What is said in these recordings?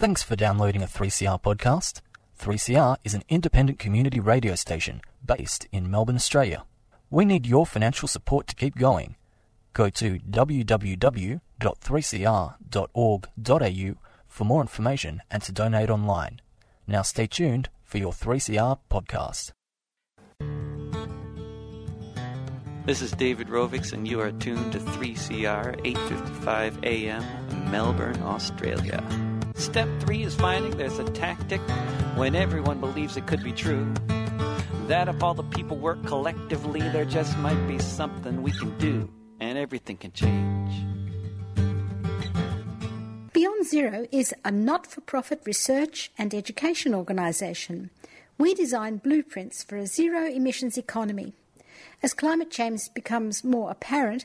Thanks for downloading a 3CR podcast. 3CR is an independent community radio station based in Melbourne, Australia. We need your financial support to keep going. Go to www.3cr.org.au for more information and to donate online. Now stay tuned for your 3CR podcast. This is David Rovics, and you are tuned to 3CR 8:55 a.m. Melbourne, Australia. Step three is finding there's a tactic when everyone believes it could be true. That if all the people work collectively, there just might be something we can do, and everything can change. Beyond Zero is a not for profit research and education organisation. We design blueprints for a zero emissions economy. As climate change becomes more apparent,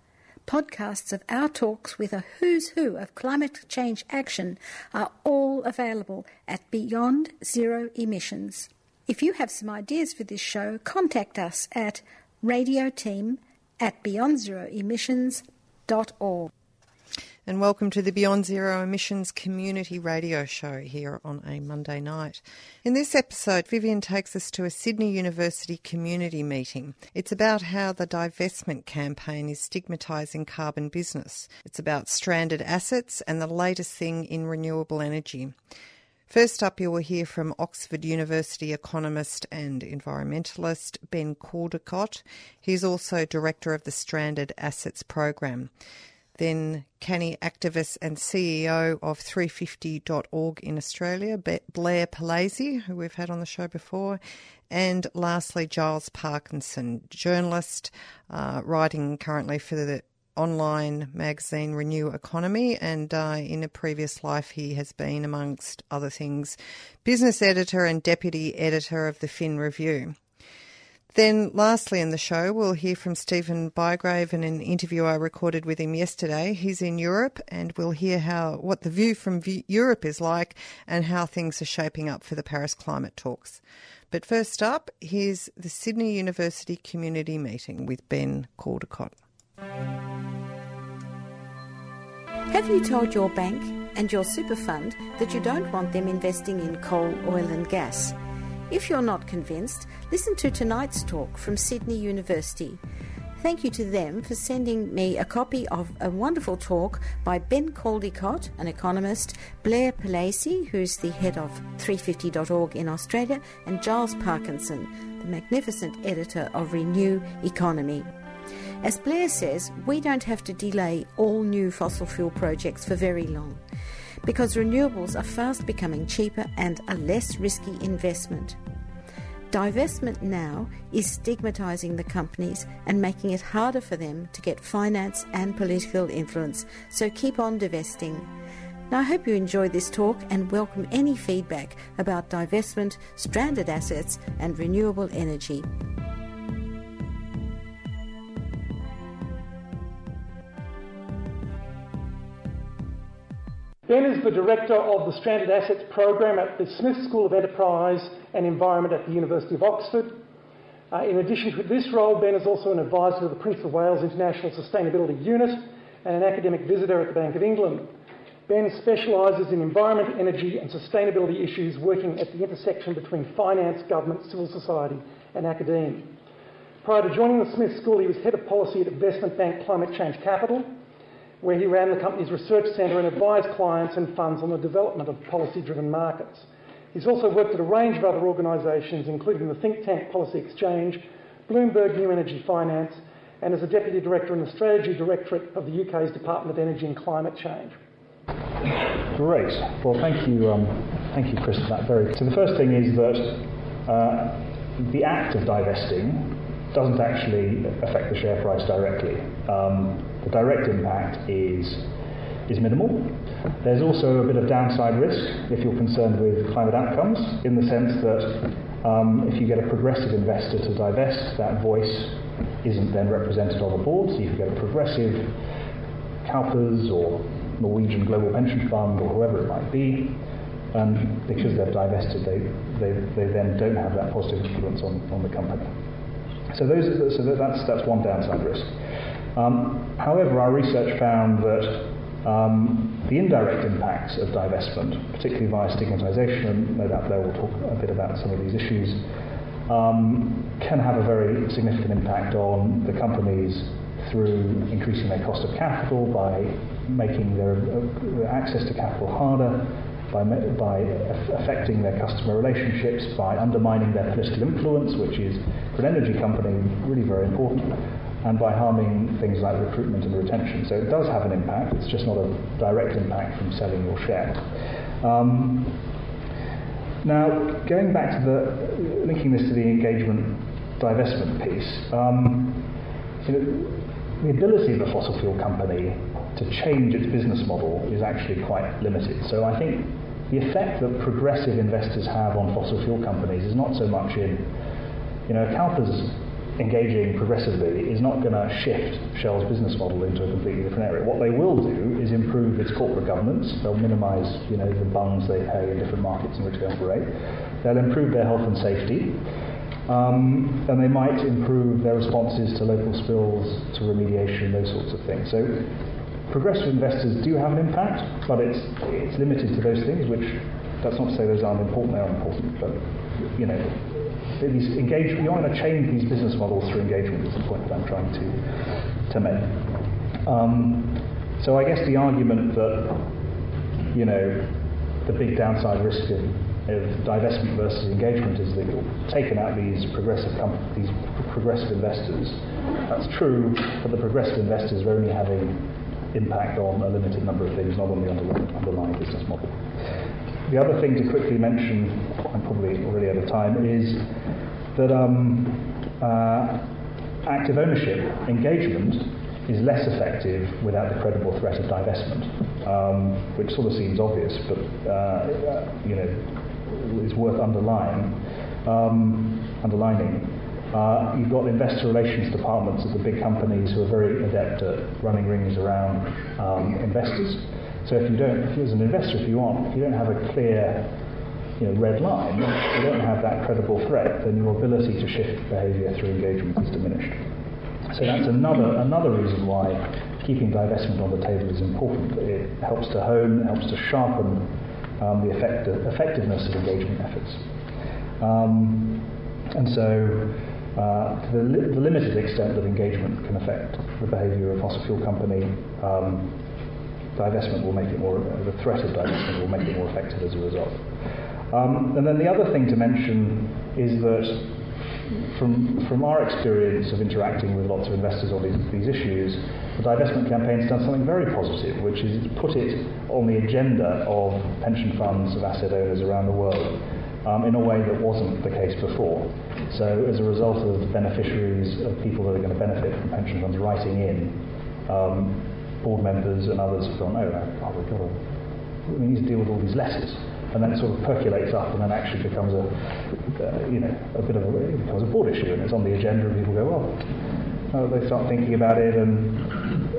Podcasts of our talks with a who's who of climate change action are all available at Beyond Zero Emissions. If you have some ideas for this show, contact us at radioteam at beyondzeroemissions.org. And welcome to the Beyond Zero Emissions Community Radio Show here on a Monday night. In this episode, Vivian takes us to a Sydney University community meeting. It's about how the divestment campaign is stigmatising carbon business. It's about stranded assets and the latest thing in renewable energy. First up, you will hear from Oxford University economist and environmentalist Ben Caldecott. He's also director of the Stranded Assets Program then canny activist and CEO of 350.org in Australia, Blair Palese, who we've had on the show before, and lastly, Giles Parkinson, journalist, uh, writing currently for the online magazine Renew Economy, and uh, in a previous life, he has been, amongst other things, business editor and deputy editor of the Fin Review. Then, lastly, in the show, we'll hear from Stephen Bygrave in an interview I recorded with him yesterday. He's in Europe, and we'll hear how what the view from Europe is like and how things are shaping up for the Paris climate talks. But first up, here's the Sydney University Community Meeting with Ben Caldecott. Have you told your bank and your super fund that you don't want them investing in coal, oil, and gas? If you're not convinced, listen to tonight's talk from Sydney University. Thank you to them for sending me a copy of a wonderful talk by Ben Caldecott, an economist, Blair Palese, who's the head of 350.org in Australia, and Giles Parkinson, the magnificent editor of Renew Economy. As Blair says, we don't have to delay all new fossil fuel projects for very long because renewables are fast becoming cheaper and a less risky investment. Divestment now is stigmatising the companies and making it harder for them to get finance and political influence, so keep on divesting. Now, I hope you enjoyed this talk and welcome any feedback about divestment, stranded assets, and renewable energy. Ben is the Director of the Stranded Assets Program at the Smith School of Enterprise and Environment at the University of Oxford. Uh, in addition to this role, Ben is also an advisor to the Prince of Wales International Sustainability Unit and an academic visitor at the Bank of England. Ben specialises in environment, energy and sustainability issues working at the intersection between finance, government, civil society and academia. Prior to joining the Smith School, he was head of policy at investment bank Climate Change Capital where he ran the company's research centre and advised clients and funds on the development of policy driven markets. He's also worked at a range of other organisations, including the think tank Policy Exchange, Bloomberg New Energy Finance, and as a Deputy Director in the Strategy Directorate of the UK's Department of Energy and Climate Change. Great. Well, thank you, um, thank you, Chris, for that. Very. So the first thing is that uh, the act of divesting doesn't actually affect the share price directly. Um, the direct impact is, is minimal. There's also a bit of downside risk if you're concerned with climate outcomes, in the sense that um, if you get a progressive investor to divest, that voice isn't then represented on the board. So you get a progressive CalPERS or Norwegian Global Pension Fund or whoever it might be, and because they've divested, they, they, they then don't have that positive influence on, on the company. So, those, so that's, that's one downside risk. Um, however, our research found that um, the indirect impacts of divestment, particularly via stigmatisation, and no doubt Blair will talk a bit about some of these issues, um, can have a very significant impact on the companies through increasing their cost of capital, by making their uh, access to capital harder, by, by affecting their customer relationships, by undermining their political influence, which is, for an energy company, really very important, and by harming things like recruitment and retention. So it does have an impact, it's just not a direct impact from selling your share. Um, now, going back to the, linking this to the engagement divestment piece, um, you know, the ability of a fossil fuel company to change its business model is actually quite limited. So I think the effect that progressive investors have on fossil fuel companies is not so much in, you know, CalPERS engaging progressively is not going to shift Shell's business model into a completely different area. What they will do is improve its corporate governance. They'll minimise, you know, the bungs they pay in different markets in which they operate. They'll improve their health and safety. Um, and they might improve their responses to local spills, to remediation, those sorts of things. So progressive investors do have an impact, but it's, it's limited to those things, which that's not to say those aren't important, they are important, but you know, these engage, you want to change these business models through engagement is the point that I'm trying to, to make. Um, so I guess the argument that, you know, the big downside risk of, of divestment versus engagement is that you're taking out these progressive these progressive investors. That's true, but the progressive investors are only having impact on a limited number of things, not on the underlying business model. The other thing to quickly mention, I'm probably already out of time, is that um, uh, active ownership engagement is less effective without the credible threat of divestment, um, which sort of seems obvious, but uh, you know is worth underlying, um, underlining. Uh, you've got investor relations departments at the big companies who are very adept at running rings around um, investors. So if you don't, if you as an investor, if you aren't, if you don't have a clear you know, red line, you don't have that credible threat, then your ability to shift behaviour through engagement is diminished. So that's another another reason why keeping divestment on the table is important. It helps to hone, it helps to sharpen um, the effect, effectiveness of engagement efforts. Um, and so uh, to the, li- the, limited extent that engagement can affect the behaviour of a fossil fuel company, um, divestment will make it more, the threat of divestment will make it more effective as a result. Um, and then the other thing to mention is that from, from our experience of interacting with lots of investors on these, these issues, the divestment campaign has done something very positive, which is put it on the agenda of pension funds, of asset owners around the world um, in a way that wasn't the case before. So as a result of beneficiaries, of people that are going to benefit from pension funds writing in, um, board members and others have gone, oh, we've got to, we need to deal with all these letters. And then it sort of percolates up and then actually becomes a, uh, you know, a bit of a, it becomes a board issue and it's on the agenda and people go, well, oh, they start thinking about it and,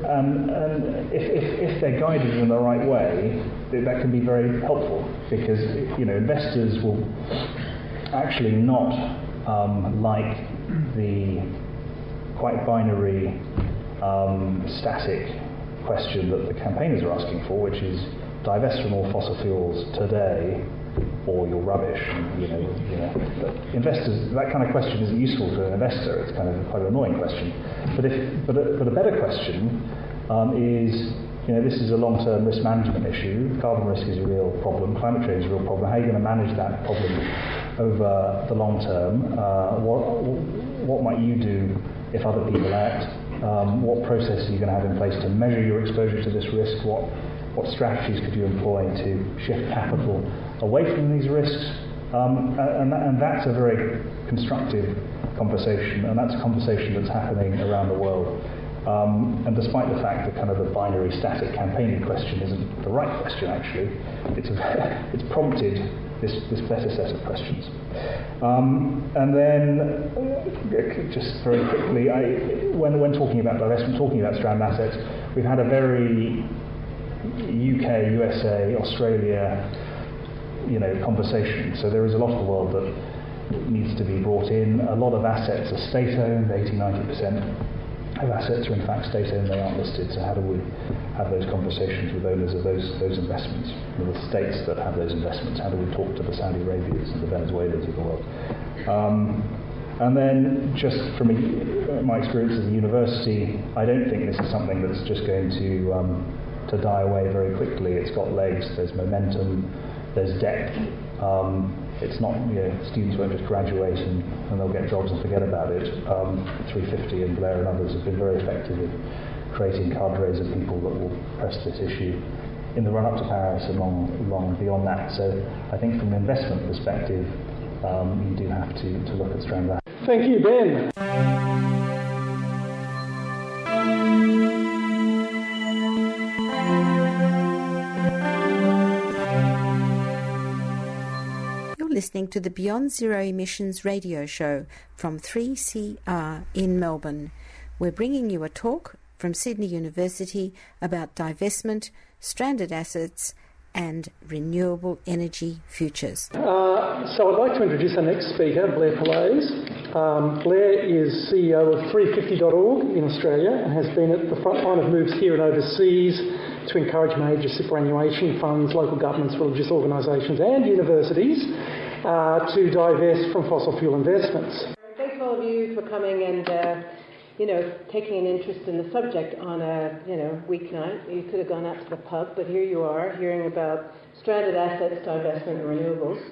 and, and if, if, if they're guided in the right way, that can be very helpful because you know investors will actually not um, like the quite binary um, static question that the campaigners are asking for, which is divest from all fossil fuels today or you're rubbish. You know, you know, investors, that kind of question isn't useful to an investor. It's kind of quite an annoying question. But if, but a, but a better question um, is you know, this is a long-term risk management issue. Carbon risk is a real problem. Climate change is a real problem. How are you going to manage that problem over the long term? Uh, what, what might you do if other people act? Um, what processes are you going to have in place to measure your exposure to this risk? What, what strategies could you employ to shift capital away from these risks? Um, and, and that's a very constructive conversation, and that's a conversation that's happening around the world. Um, and despite the fact that kind of the binary static campaigning question isn't the right question, actually, it's, it's prompted this, this better set of questions. Um, and then, just very quickly, I, when, when talking about divestment, talking about strand assets, we've had a very UK, USA, Australia, you know, conversation. So there is a lot of the world that needs to be brought in. A lot of assets are state-owned, 80, 90% assets are in fact state-owned, they aren't listed. So how do we have those conversations with owners of those those investments, with the states that have those investments? How do we talk to the Saudi Arabias and the Venezuelans of the world? Um, and then, just from a, my experience as a university, I don't think this is something that's just going to um, to die away very quickly. It's got legs. There's momentum. There's depth. Um, it's not, you know, students won't just graduate and, and they'll get jobs and forget about it. Um, 350 and Blair and others have been very effective in creating cadres of people that will press this issue in the run up to Paris and long, long beyond that. So I think from an investment perspective, um, you do have to, to look at strand Thank you, Ben. Listening to the Beyond Zero Emissions radio show from 3CR in Melbourne. We're bringing you a talk from Sydney University about divestment, stranded assets, and renewable energy futures. Uh, so I'd like to introduce our next speaker, Blair Palese. Um, Blair is CEO of 350.org in Australia and has been at the front line of moves here and overseas to encourage major superannuation funds, local governments, religious organisations, and universities uh, to divest from fossil fuel investments. Thanks all of you for coming and uh, you know taking an interest in the subject on a you know weeknight. You could have gone out to the pub, but here you are hearing about stranded assets, divestment, and renewables.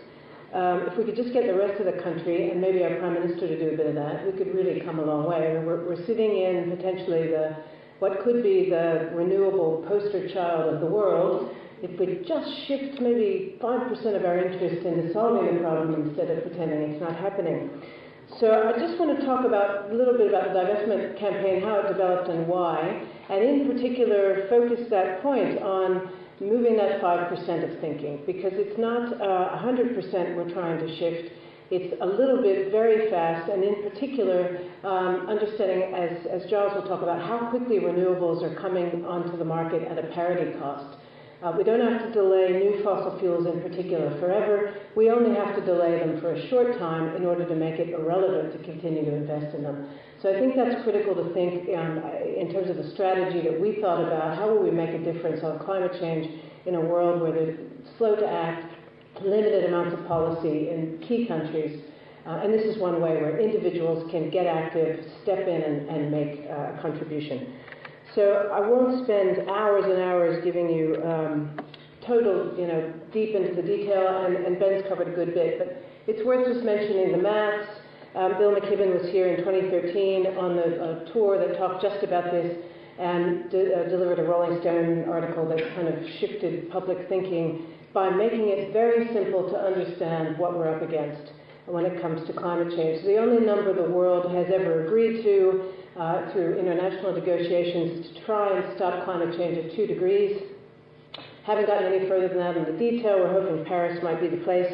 Um, if we could just get the rest of the country and maybe our prime minister to do a bit of that, we could really come a long way. We're, we're sitting in potentially the what could be the renewable poster child of the world if we just shift maybe 5% of our interest into solving the problem instead of pretending it's not happening. So I just want to talk about a little bit about the divestment campaign, how it developed and why, and in particular focus that point on moving that 5% of thinking, because it's not uh, 100% we're trying to shift. It's a little bit very fast, and in particular, um, understanding, as, as Giles will talk about, how quickly renewables are coming onto the market at a parity cost. Uh, we don't have to delay new fossil fuels in particular forever. We only have to delay them for a short time in order to make it irrelevant to continue to invest in them. So I think that's critical to think um, in terms of the strategy that we thought about. How will we make a difference on climate change in a world where there's slow to act, limited amounts of policy in key countries? Uh, and this is one way where individuals can get active, step in, and, and make uh, a contribution. So I won't spend hours and hours giving you um, total, you know, deep into the detail, and, and, Ben's covered a good bit, but it's worth just mentioning the maths. Um, Bill McKibben was here in 2013 on the tour that talked just about this and de- uh, delivered a Rolling Stone article that kind of shifted public thinking by making it very simple to understand what we're up against when it comes to climate change. The only number the world has ever agreed to uh, through international negotiations to try and stop climate change at two degrees. Haven't gotten any further than that in the detail. We're hoping Paris might be the place.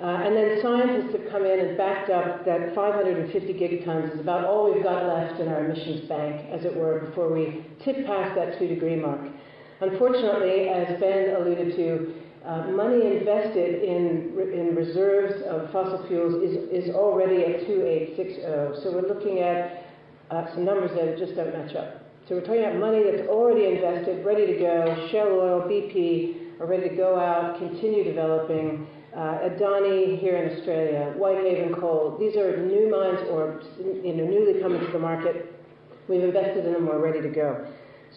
Uh, and then scientists have come in and backed up that 550 gigatons is about all we've got left in our emissions bank, as it were, before we tip past that two degree mark. Unfortunately, as Ben alluded to, uh, money invested in, in reserves of fossil fuels is, is already at 2860. So we're looking at uh, some numbers that just don't match up. So we're talking about money that's already invested, ready to go. Shell Oil, BP are ready to go out, continue developing. Uh, Adani here in Australia, Whitehaven Coal. These are new mines or you know newly coming to the market. We've invested in them. We're ready to go.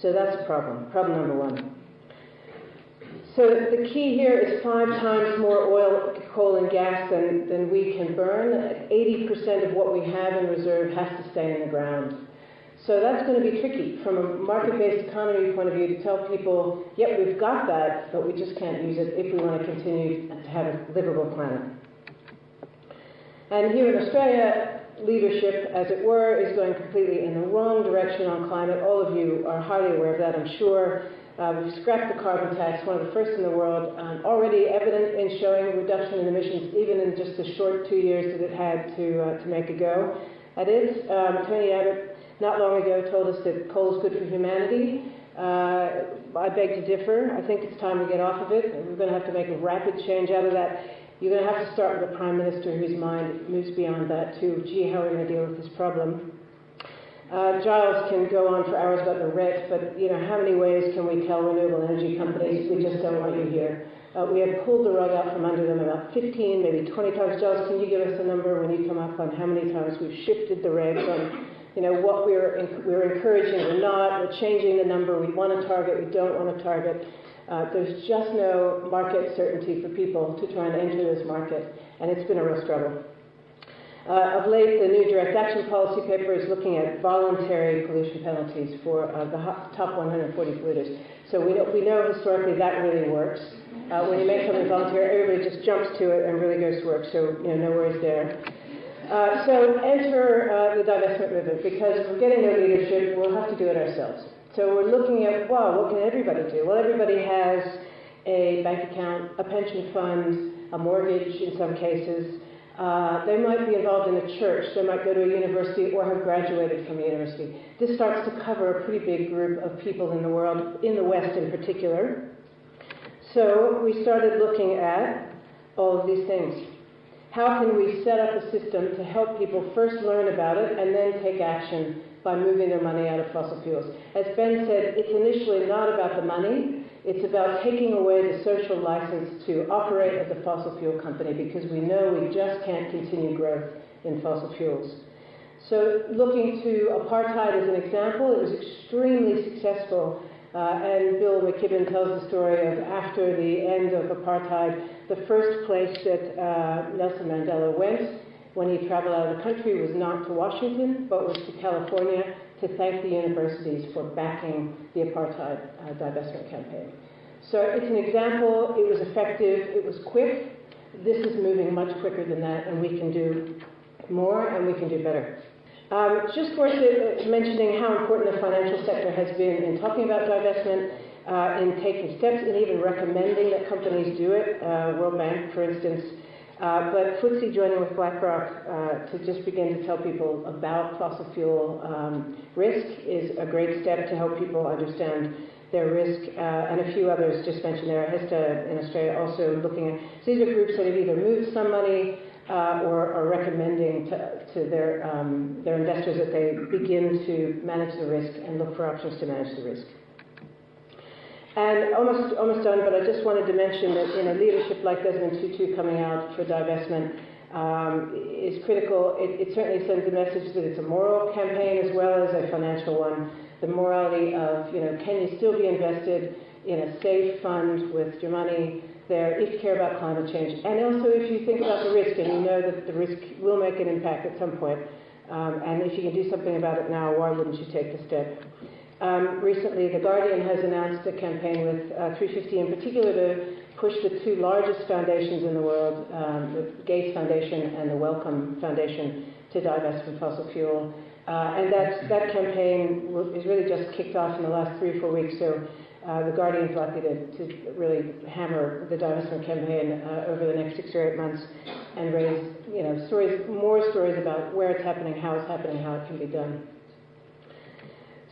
So that's a problem. Problem number one. So the key here is five times more oil, coal, and gas than, than we can burn. 80% of what we have in reserve has to stay in the ground. So that's going to be tricky from a market-based economy point of view to tell people, yep, we've got that, but we just can't use it if we want to continue to have a livable planet. And here in Australia, leadership, as it were, is going completely in the wrong direction on climate. All of you are highly aware of that, I'm sure. Uh, we've scrapped the carbon tax, one of the first in the world, um, already evident in showing reduction in emissions even in just the short two years that it had to, uh, to make a go at it. Um, Tony Abbott, not long ago, told us that coal is good for humanity. Uh, I beg to differ. I think it's time to get off of it. We're going to have to make a rapid change out of that. You're going to have to start with a prime minister whose mind moves beyond that too. Gee, how are we going to deal with this problem? Uh, Giles can go on for hours about the RET, but you know how many ways can we tell renewable energy companies we just don't want you here? Uh, we have pulled the rug out from under them about 15, maybe 20 times. Giles, can you give us a number when you come up on how many times we've shifted the regs on you know, what we're, we're encouraging or not. We're changing the number we want to target, we don't want to target. Uh, there's just no market certainty for people to try and enter this market, and it's been a real struggle. Uh, of late, the new direct action policy paper is looking at voluntary pollution penalties for uh, the top 140 polluters. So we know, we know historically that really works. Uh, when you make something voluntary, everybody just jumps to it and really goes to work. So you know, no worries there. Uh, so enter uh, the divestment movement because if we're getting no leadership, we'll have to do it ourselves. So we're looking at, wow, what can everybody do? Well, everybody has a bank account, a pension fund, a mortgage in some cases. Uh, they might be involved in a church. They might go to a university or have graduated from a university. This starts to cover a pretty big group of people in the world, in the West in particular. So we started looking at all of these things. How can we set up a system to help people first learn about it and then take action by moving their money out of fossil fuels? As Ben said, it's initially not about the money, it's about taking away the social license to operate as a fossil fuel company because we know we just can't continue growth in fossil fuels. So, looking to apartheid as an example, it was extremely successful uh, and Bill McKibben tells the story of after the end of apartheid, the first place that uh, Nelson Mandela went when he traveled out of the country was not to Washington, but was to California to thank the universities for backing the apartheid uh, divestment campaign. So it's an example, it was effective, it was quick. This is moving much quicker than that, and we can do more and we can do better. Um, just worth mentioning how important the financial sector has been in talking about divestment, uh, in taking steps, and even recommending that companies do it. Uh, World Bank, for instance. Uh, but FTSE joining with BlackRock uh, to just begin to tell people about fossil fuel um, risk is a great step to help people understand their risk, uh, and a few others just mentioned there. HESTA in Australia also looking at. So these are groups that have either moved some money uh, or are recommending to, to their, um, their investors that they begin to manage the risk and look for options to manage the risk. And almost, almost done, but I just wanted to mention that in a leadership like Desmond Tutu coming out for divestment um, is critical. It, it certainly sends a message that it's a moral campaign as well as a financial one. The morality of, you know, can you still be invested in a safe fund with your money there if you care about climate change. And also if you think about the risk and you know that the risk will make an impact at some point, um, and if you can do something about it now, why wouldn't you take the step? Um, recently, The Guardian has announced a campaign with uh, 350 in particular to push the two largest foundations in the world, um, the Gates Foundation and the Wellcome Foundation, to divest from fossil fuel. Uh, and that, that campaign is really just kicked off in the last three or four weeks, so uh, the Guardian's likely to, to really hammer the divestment campaign uh, over the next six or eight months and raise, you know, stories, more stories about where it's happening, how it's happening, how it can be done.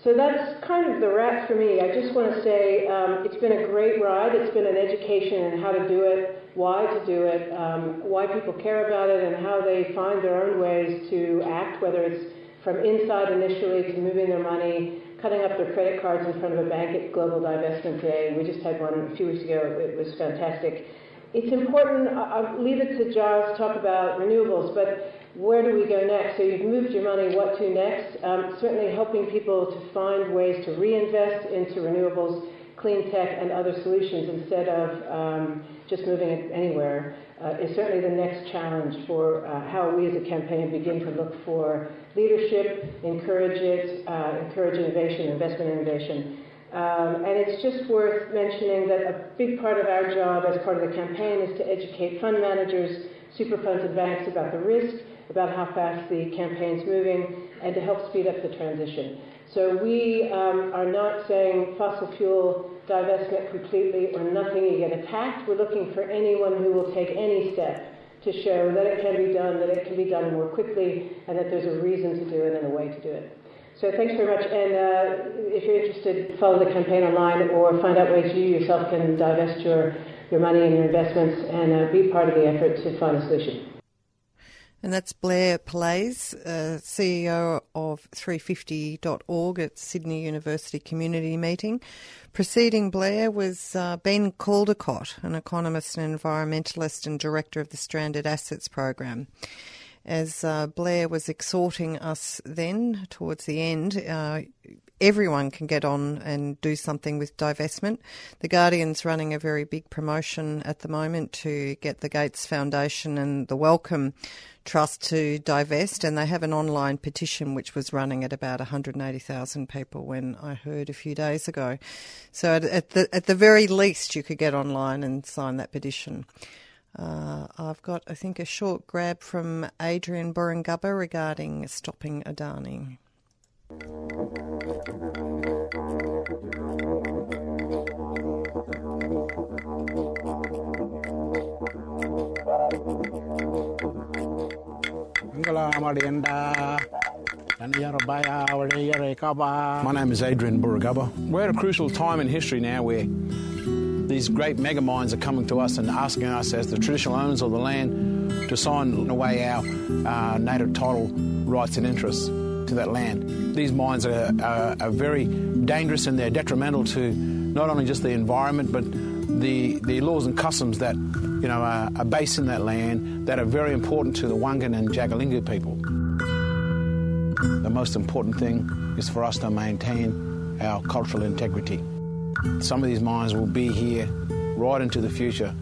So that's kind of the wrap for me. I just want to say um, it's been a great ride. It's been an education in how to do it, why to do it, um, why people care about it, and how they find their own ways to act, whether it's from inside initially to moving their money cutting up their credit cards in front of a bank at Global Divestment Day. We just had one a few weeks ago. It was fantastic. It's important, I'll leave it to Giles to talk about renewables, but where do we go next? So you've moved your money, what to next? Um, certainly helping people to find ways to reinvest into renewables, clean tech, and other solutions instead of um, just moving it anywhere uh, is certainly the next challenge for uh, how we as a campaign begin to look for leadership, encourage it, uh, encourage innovation, investment innovation. Um, and it's just worth mentioning that a big part of our job as part of the campaign is to educate fund managers, super funds and banks about the risk, about how fast the campaign's moving, and to help speed up the transition. So we um, are not saying fossil fuel divestment completely or nothing, you get attacked. We're looking for anyone who will take any step to show that it can be done, that it can be done more quickly, and that there's a reason to do it and a way to do it. So thanks very much. And uh, if you're interested, follow the campaign online or find out ways you yourself can divest your, your money and your investments and uh, be part of the effort to find a solution. And that's Blair Palese, uh, CEO of 350.org at Sydney University Community Meeting. Preceding Blair was uh, Ben Caldecott, an economist and environmentalist and director of the Stranded Assets Program. As uh, Blair was exhorting us then towards the end, uh, everyone can get on and do something with divestment. The Guardian's running a very big promotion at the moment to get the Gates Foundation and the Wellcome Trust to divest, and they have an online petition which was running at about 180,000 people when I heard a few days ago. So at, at, the at the very least, you could get online and sign that petition. Uh, I've got, I think, a short grab from Adrian Burragubba regarding stopping Adani. My name is Adrian Burragubba. We're at a crucial time in history now where these great mega mines are coming to us and asking us, as the traditional owners of the land, to sign away our uh, native title rights and interests to that land. These mines are, are, are, very dangerous and they're detrimental to not only just the environment but the, the laws and customs that you know, are, are based in that land that are very important to the Wangan and Jagalingou people. The most important thing is for us to maintain our cultural integrity. Some of these mines will be here right into the future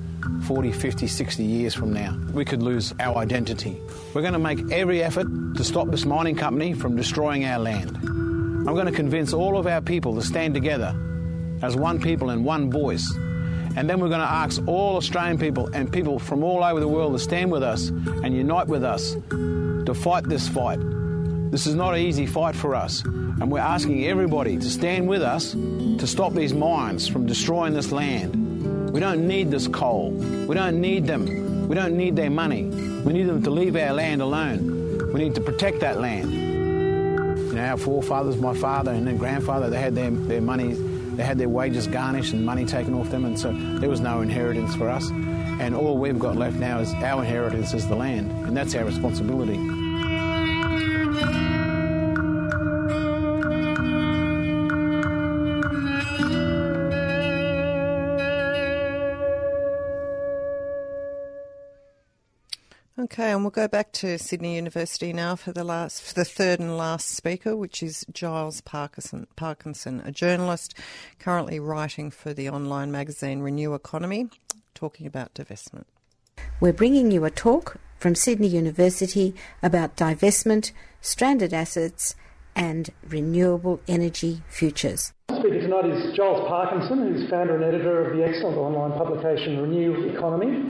40, 50, 60 years from now. We could lose our identity. We're going to make every effort to stop this mining company from destroying our land. I'm going to convince all of our people to stand together as one people and one voice and then we're going to ask all Australian people and people from all over the world to stand with us and unite with us to fight this fight. This is not an easy fight for us. And we're asking everybody to stand with us to stop these mines from destroying this land. We don't need this coal. We don't need them. We don't need their money. We need them to leave our land alone. We need to protect that land. You know, our forefathers, my father and then grandfather, they had their, their money they had their wages garnished and money taken off them, and so there was no inheritance for us. And all we've got left now is our inheritance is the land, and that's our responsibility. Okay, and we'll go back to Sydney University now for the last, for the third and last speaker, which is Giles Parkinson, Parkinson, a journalist currently writing for the online magazine Renew Economy, talking about divestment. We're bringing you a talk from Sydney University about divestment, stranded assets, and renewable energy futures. Speaker tonight is Giles Parkinson, who's founder and editor of the excellent online publication Renew Economy,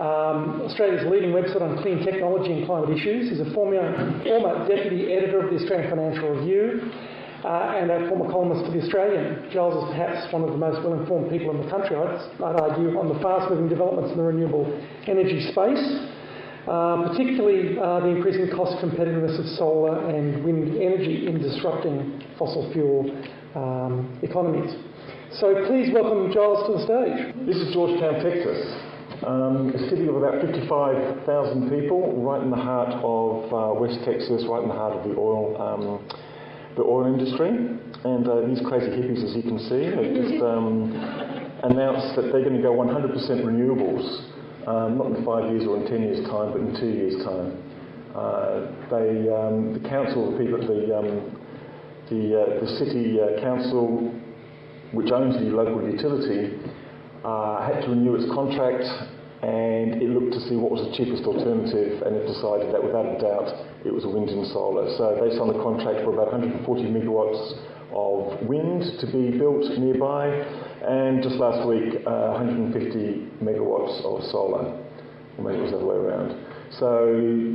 um, Australia's leading website on clean technology and climate issues. He's a former, former deputy editor of the Australian Financial Review. Uh, and a former columnist for The Australian. Giles is perhaps one of the most well informed people in the country, I'd, I'd argue, on the fast moving developments in the renewable energy space. Uh, particularly uh, the increasing cost competitiveness of solar and wind energy in disrupting fossil fuel um, economies. So please welcome Giles to the stage. This is Georgetown, Texas, um, a city of about 55,000 people, right in the heart of uh, West Texas, right in the heart of the oil. Um, the oil industry, and uh, these crazy hippies, as you can see, have just um, announced that they're going to go 100% renewables um, not in five years or in ten years' time, but in two years' time. Uh, they, um, the council, the people, the, um, the, uh, the city uh, council, which owns the local utility, uh, had to renew its contract and it looked to see what was the cheapest alternative and it decided that without a doubt it was wind and solar. So they signed a contract for about 140 megawatts of wind to be built nearby and just last week uh, 150 megawatts of solar, or maybe it was the other way around. So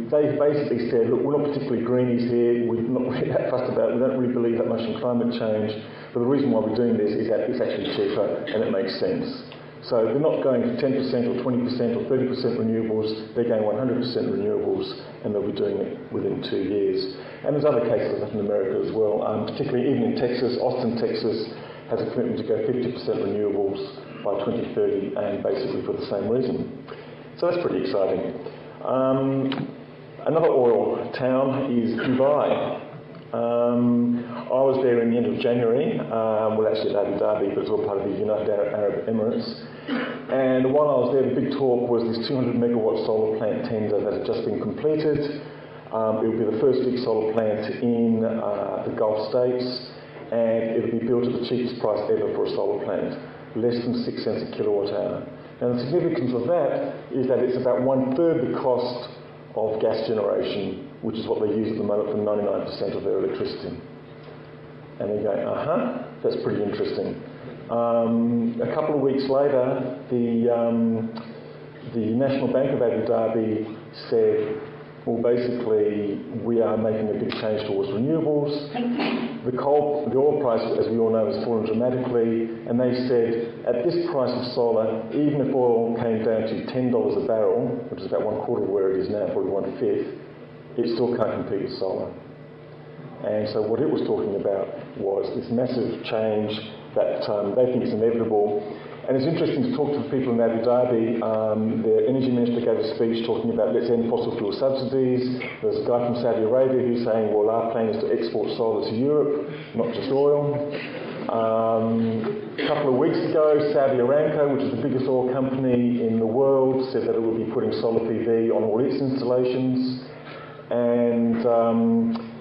they basically said, look, we're not particularly greenies here, we're not really that fussed about it, we don't really believe that much in climate change, but the reason why we're doing this is that it's actually cheaper and it makes sense. So they're not going for 10% or 20% or 30% renewables, they're going 100% renewables and they'll be doing it within two years. And there's other cases in America as well, um, particularly even in Texas, Austin, Texas has a commitment to go 50% renewables by 2030 and basically for the same reason. So that's pretty exciting. Um, another oil town is Dubai. Um, I was there in the end of January, um, well actually at Abu Dhabi, but it's all part of the United Arab Emirates. And while I was there, the big talk was this 200 megawatt solar plant tender that had just been completed. Um, it will be the first big solar plant in uh, the Gulf states, and it will be built at the cheapest price ever for a solar plant, less than six cents a kilowatt hour. And the significance of that is that it's about one third the cost of gas generation, which is what they use at the moment for 99% of their electricity. And they go, uh huh, that's pretty interesting. Um, a couple of weeks later, the, um, the National Bank of Abu Dhabi said, well, basically, we are making a big change towards renewables. The coal, the oil price, as we all know, has fallen dramatically, and they said at this price of solar, even if oil came down to $10 a barrel, which is about one quarter of where it is now, probably one fifth, it still can't compete with solar. And so what it was talking about was this massive change that um, they think is inevitable. And it's interesting to talk to the people in Abu Dhabi. Um, the energy minister gave a speech talking about let's end fossil fuel subsidies. There's a guy from Saudi Arabia who's saying, well, our plan is to export solar to Europe, not just oil. Um, a couple of weeks ago, Saudi Aramco, which is the biggest oil company in the world, said that it will be putting solar PV on all its installations. And um,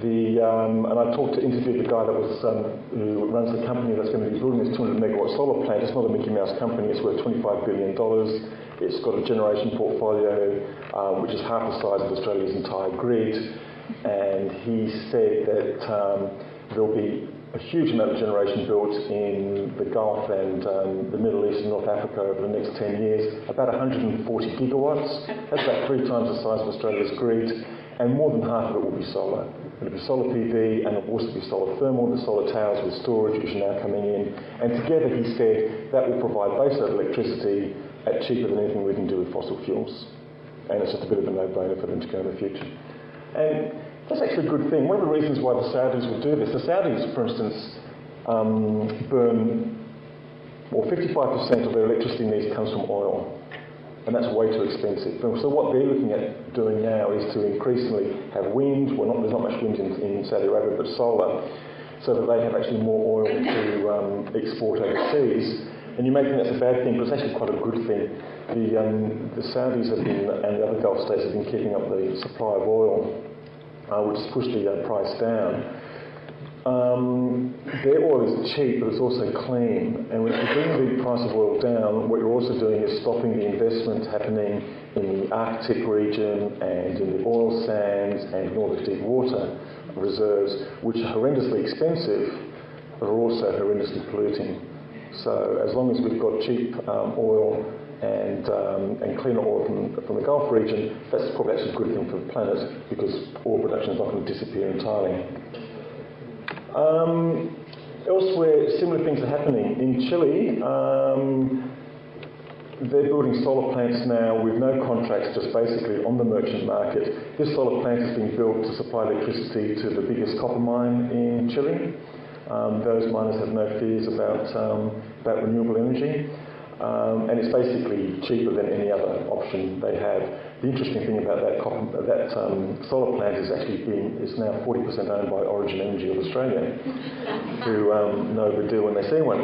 the, um, and I talked to interviewed the guy that was um, who runs the company that's going to be building this 200 megawatt solar plant. It's not a Mickey Mouse company. It's worth 25 billion dollars. It's got a generation portfolio um, which is half the size of Australia's entire grid. And he said that um, there'll be a huge amount of generation built in the Gulf and um, the Middle East and North Africa over the next 10 years, about 140 gigawatts. That's about three times the size of Australia's grid, and more than half of it will be solar. It'll be solar PV and it'll also be solar thermal, the solar towers with storage which are now coming in. And together, he said, that will provide baseload electricity at cheaper than anything we can do with fossil fuels. And it's just a bit of a no-brainer for them to go in the future. And that's actually a good thing. One of the reasons why the Saudis will do this, the Saudis, for instance, um, burn, well, 55% of their electricity needs comes from oil and that's way too expensive. So what they're looking at doing now is to increasingly have wind. Well, not, there's not much wind in, in Saudi Arabia, but solar, so that they have actually more oil to um, export overseas. And you may think that's a bad thing, but it's actually quite a good thing. The, um, the Saudis have been, and the other Gulf states have been keeping up the supply of oil, uh, which has pushed the uh, price down. Um, their oil is cheap, but it's also clean. And when you bring the price of oil down, what you're also doing is stopping the investment happening in the Arctic region and in the oil sands and in all the deep water reserves, which are horrendously expensive, but are also horrendously polluting. So as long as we've got cheap um, oil and, um, and cleaner oil from, from the Gulf region, that's probably actually a good thing for the planet because oil production is not going to disappear entirely. Um, elsewhere, similar things are happening. In Chile, um, they're building solar plants now with no contracts, just basically on the merchant market. This solar plant is being built to supply electricity to the biggest copper mine in Chile. Um, those miners have no fears about, um, about renewable energy. Um, and it's basically cheaper than any other option they have. The interesting thing about that, that um, solar plant is actually being is now 40% owned by Origin Energy of Australia, who um, know the deal when they see one.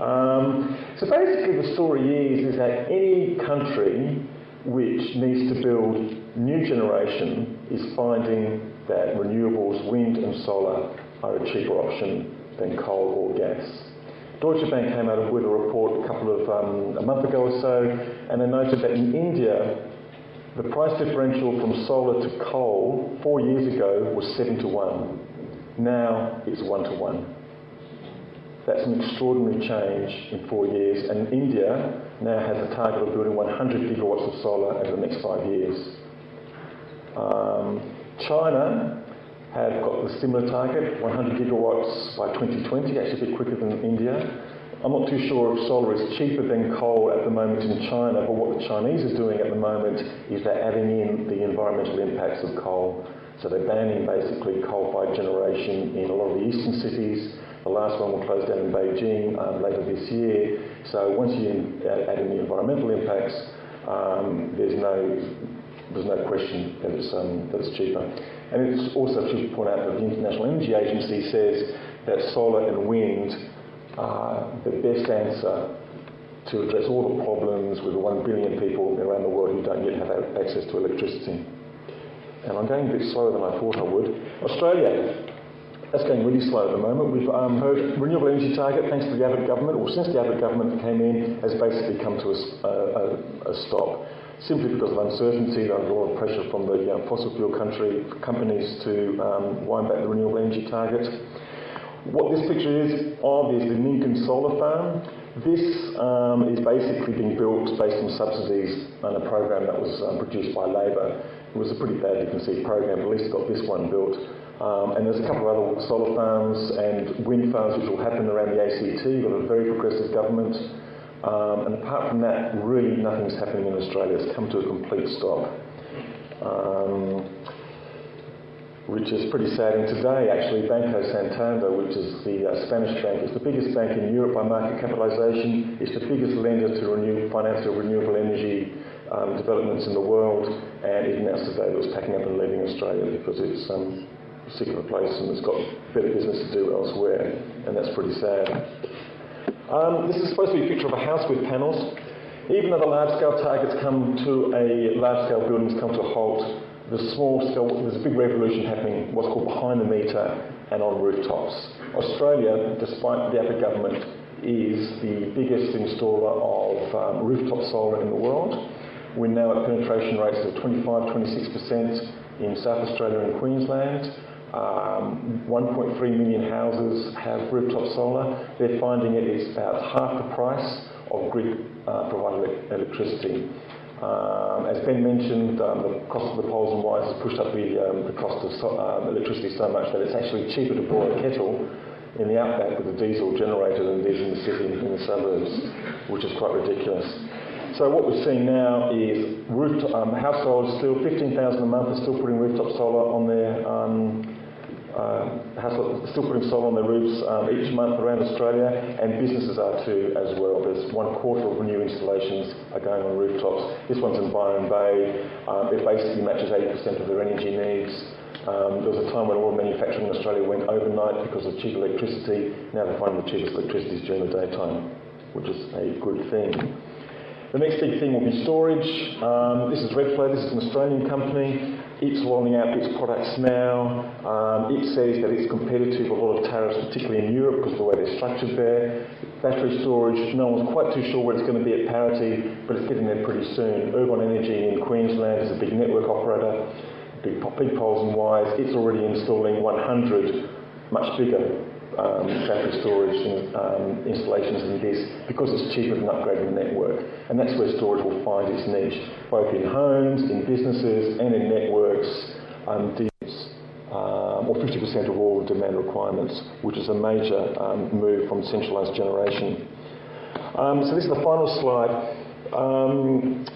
Um, so basically, the story is is that any country which needs to build new generation is finding that renewables, wind and solar, are a cheaper option than coal or gas. Deutsche Bank came out with a report a couple of um, a month ago or so, and they noted that in India, the price differential from solar to coal four years ago was seven to one. Now it's one to one. That's an extraordinary change in four years, and India now has a target of building 100 gigawatts of solar over the next five years. Um, China have got a similar target, 100 gigawatts by 2020, actually a bit quicker than India. I'm not too sure if solar is cheaper than coal at the moment in China, but what the Chinese are doing at the moment is they're adding in the environmental impacts of coal. So they're banning basically coal-fired generation in a lot of the eastern cities. The last one will close down in Beijing um, later this year. So once you add in the environmental impacts, um, there's no there's no question that it's, um, that it's cheaper. And it's also should point out that the International Energy Agency says that solar and wind the best answer to address all the problems with the 1 billion people around the world who don't yet have access to electricity. And I'm going a bit slower than I thought I would. Australia. That's going really slow at the moment. We've um, heard renewable energy target, thanks to the Abbott government, or since the Abbott government came in, has basically come to a, a, a stop simply because of uncertainty. There's a lot of pressure from the uh, fossil fuel country companies to um, wind back the renewable energy target. What this picture is of is the Ninken Solar Farm. This um, is basically being built based on subsidies and a program that was um, produced by Labor. It was a pretty badly conceived program, but at least got this one built. Um, and there's a couple of other solar farms and wind farms which will happen around the ACT. You've got a very progressive government. Um, and apart from that, really nothing's happening in Australia. It's come to a complete stop. Which is pretty sad. And today, actually, Banco Santander, which is the uh, Spanish bank, is the biggest bank in Europe by market capitalisation. It's the biggest lender to renew, renewable energy um, developments in the world. And it announced today it was packing up and leaving Australia because it's um, sick of a place and it's got better business to do elsewhere. And that's pretty sad. Um, this is supposed to be a picture of a house with panels. Even though the large-scale targets come to a large-scale buildings come to a halt, the small there's a big revolution happening, what's called behind the meter and on rooftops. Australia, despite the Abbott government, is the biggest installer of um, rooftop solar in the world. We're now at penetration rates of 25, 26% in South Australia and Queensland. Um, 1.3 million houses have rooftop solar. They're finding it is about half the price of grid uh, provided electricity. Um, as Ben mentioned, um, the cost of the poles and wires has pushed up the, um, the cost of so, um, electricity so much that it's actually cheaper to boil a kettle in the outback with a diesel generator than it is in the city, in the suburbs, which is quite ridiculous. So what we're seeing now is rooftop, um, households still 15,000 a month are still putting rooftop solar on their uh, still putting solar on their roofs um, each month around Australia, and businesses are too as well. There's one quarter of new installations are going on rooftops. This one's in Byron Bay. Um, it basically matches 80% of their energy needs. Um, there was a time when all manufacturing in Australia went overnight because of cheap electricity. Now they're finding the cheapest electricity is during the daytime, which is a good thing. The next big thing will be storage. Um, this is Redflow. This is an Australian company. It's rolling out its products now. Um, it says that it's competitive with a lot of tariffs, particularly in Europe, because of the way they're structured there. Battery storage, no one's quite too sure where it's going to be at parity, but it's getting there pretty soon. Ergon Energy in Queensland is a big network operator, big, big poles and wires. It's already installing 100 much bigger um, battery storage um, installations and this because it's cheaper than upgrading the network. And that's where storage will find its niche, both in homes, in businesses, and in networks. Um, um, or 50% of all demand requirements, which is a major um, move from centralised generation. Um, so this is the final slide. Um,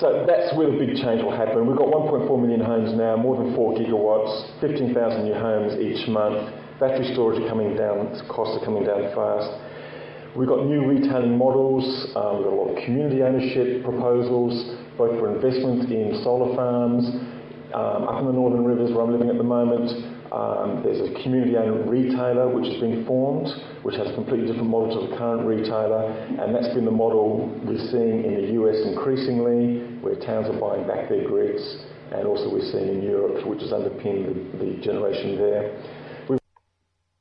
so that's where the big change will happen. We've got 1.4 million homes now, more than 4 gigawatts, 15,000 new homes each month. Battery storage are coming down, costs are coming down fast. We've got new retailing models, um, we've got a lot of community ownership proposals, both for investment in solar farms. Um, up in the Northern Rivers, where I'm living at the moment, um, there's a community-owned retailer which has been formed, which has a completely different model to the current retailer, and that's been the model we're seeing in the US increasingly, where towns are buying back their grids, and also we're seeing in Europe, which has underpinned the, the generation there.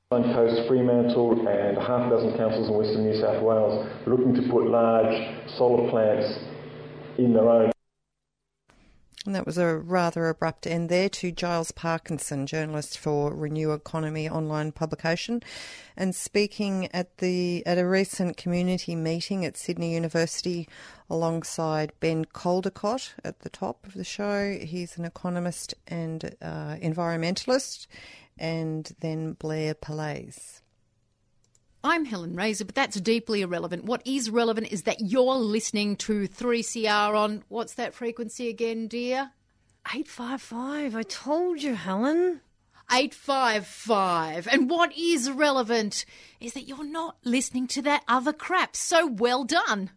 Coast, Fremantle, and half a dozen councils in western New South Wales looking to put large solar plants in their own. And that was a rather abrupt end there to Giles Parkinson, journalist for Renew Economy online publication, and speaking at the at a recent community meeting at Sydney University alongside Ben Caldecott at the top of the show. He's an economist and uh, environmentalist, and then Blair Palese. I'm Helen Razer, but that's deeply irrelevant. What is relevant is that you're listening to 3CR on what's that frequency again, dear? 855. I told you, Helen. 855. And what is relevant is that you're not listening to that other crap. So well done.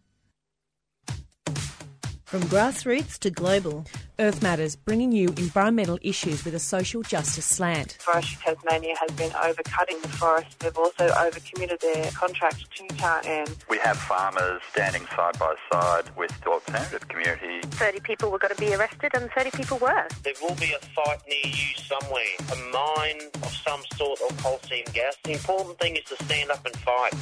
From grassroots to global. Earth Matters, bringing you environmental issues with a social justice slant. Forestry Tasmania has been overcutting the forest. They've also overcommitted their contract to Ta Ann. We have farmers standing side by side with the alternative community. 30 people were going to be arrested and 30 people were. There will be a site near you somewhere, a mine of some sort of coal seam gas. The important thing is to stand up and fight.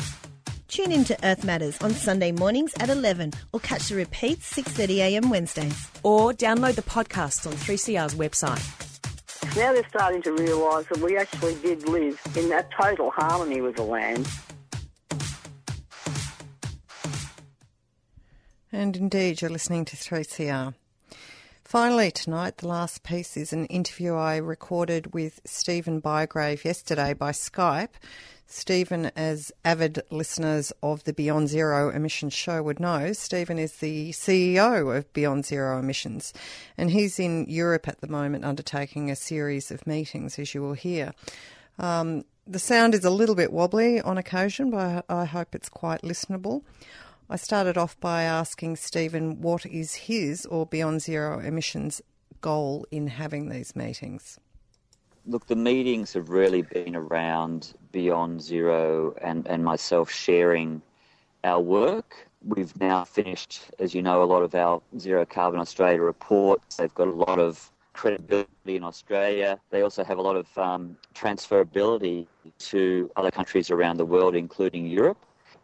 Tune in to Earth Matters on Sunday mornings at 11 or catch the repeats 6.30am Wednesdays. Or download the podcast on 3CR's website. Now they're starting to realise that we actually did live in that total harmony with the land. And indeed, you're listening to 3CR. Finally, tonight, the last piece is an interview I recorded with Stephen Bygrave yesterday by Skype. Stephen, as avid listeners of the Beyond Zero Emissions show would know, Stephen is the CEO of Beyond Zero Emissions, and he's in Europe at the moment undertaking a series of meetings, as you will hear. Um, the sound is a little bit wobbly on occasion, but I hope it's quite listenable. I started off by asking Stephen what is his or Beyond Zero Emissions goal in having these meetings. Look, the meetings have really been around Beyond Zero and, and myself sharing our work. We've now finished, as you know, a lot of our Zero Carbon Australia reports. They've got a lot of credibility in Australia. They also have a lot of um, transferability to other countries around the world, including Europe.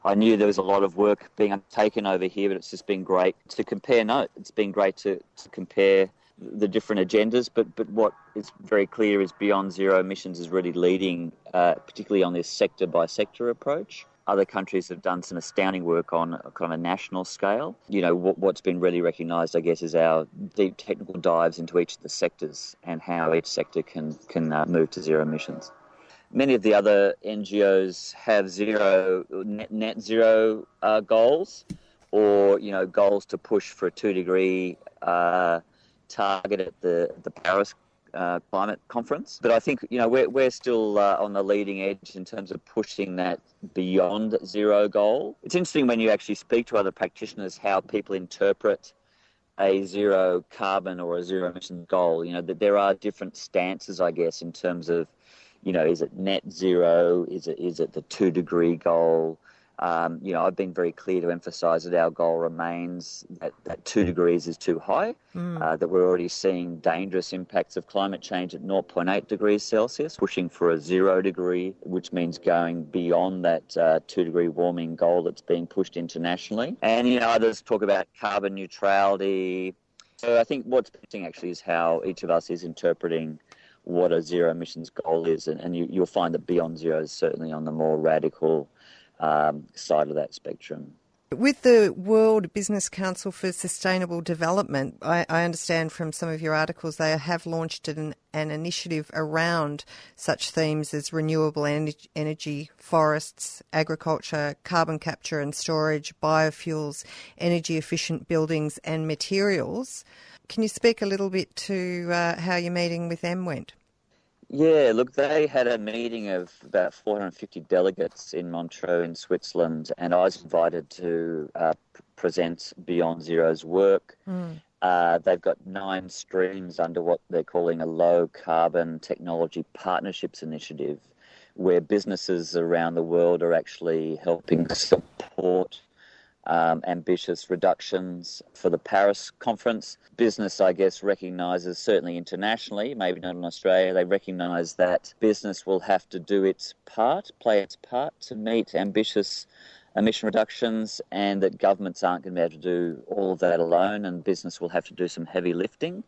I knew there was a lot of work being undertaken over here, but it's just been great to compare notes. It's been great to, to compare the different agendas, but, but what is very clear is Beyond Zero Emissions is really leading, uh, particularly on this sector by sector approach. Other countries have done some astounding work on a kind of a national scale. You know, what, what's been really recognised, I guess, is our deep technical dives into each of the sectors and how each sector can, can uh, move to zero emissions. Many of the other NGOs have zero, net, net zero uh, goals or, you know, goals to push for a two degree uh, target at the the Paris uh, climate conference. But I think you know we're we're still uh, on the leading edge in terms of pushing that beyond zero goal. It's interesting when you actually speak to other practitioners how people interpret a zero carbon or a zero emission goal. You know that there are different stances, I guess, in terms of you know is it net zero? Is it is it the two degree goal? Um, you know, I've been very clear to emphasise that our goal remains that, that two degrees is too high, mm. uh, that we're already seeing dangerous impacts of climate change at 0.8 degrees Celsius, pushing for a zero degree, which means going beyond that uh, two degree warming goal that's being pushed internationally. And, you know, others talk about carbon neutrality. So I think what's interesting actually is how each of us is interpreting what a zero emissions goal is, and, and you, you'll find that beyond zero is certainly on the more radical um, side of that spectrum. With the World Business Council for Sustainable Development, I, I understand from some of your articles they have launched an, an initiative around such themes as renewable energy, energy, forests, agriculture, carbon capture and storage, biofuels, energy efficient buildings, and materials. Can you speak a little bit to uh, how your meeting with them went? Yeah, look, they had a meeting of about 450 delegates in Montreux in Switzerland, and I was invited to uh, present Beyond Zero's work. Mm. Uh, they've got nine streams under what they're calling a low carbon technology partnerships initiative, where businesses around the world are actually helping support um, ambitious reductions for the Paris conference. Business, I guess, recognises, certainly internationally, maybe not in Australia, they recognise that business will have to do its part, play its part to meet ambitious emission reductions, and that governments aren't going to be able to do all of that alone, and business will have to do some heavy lifting.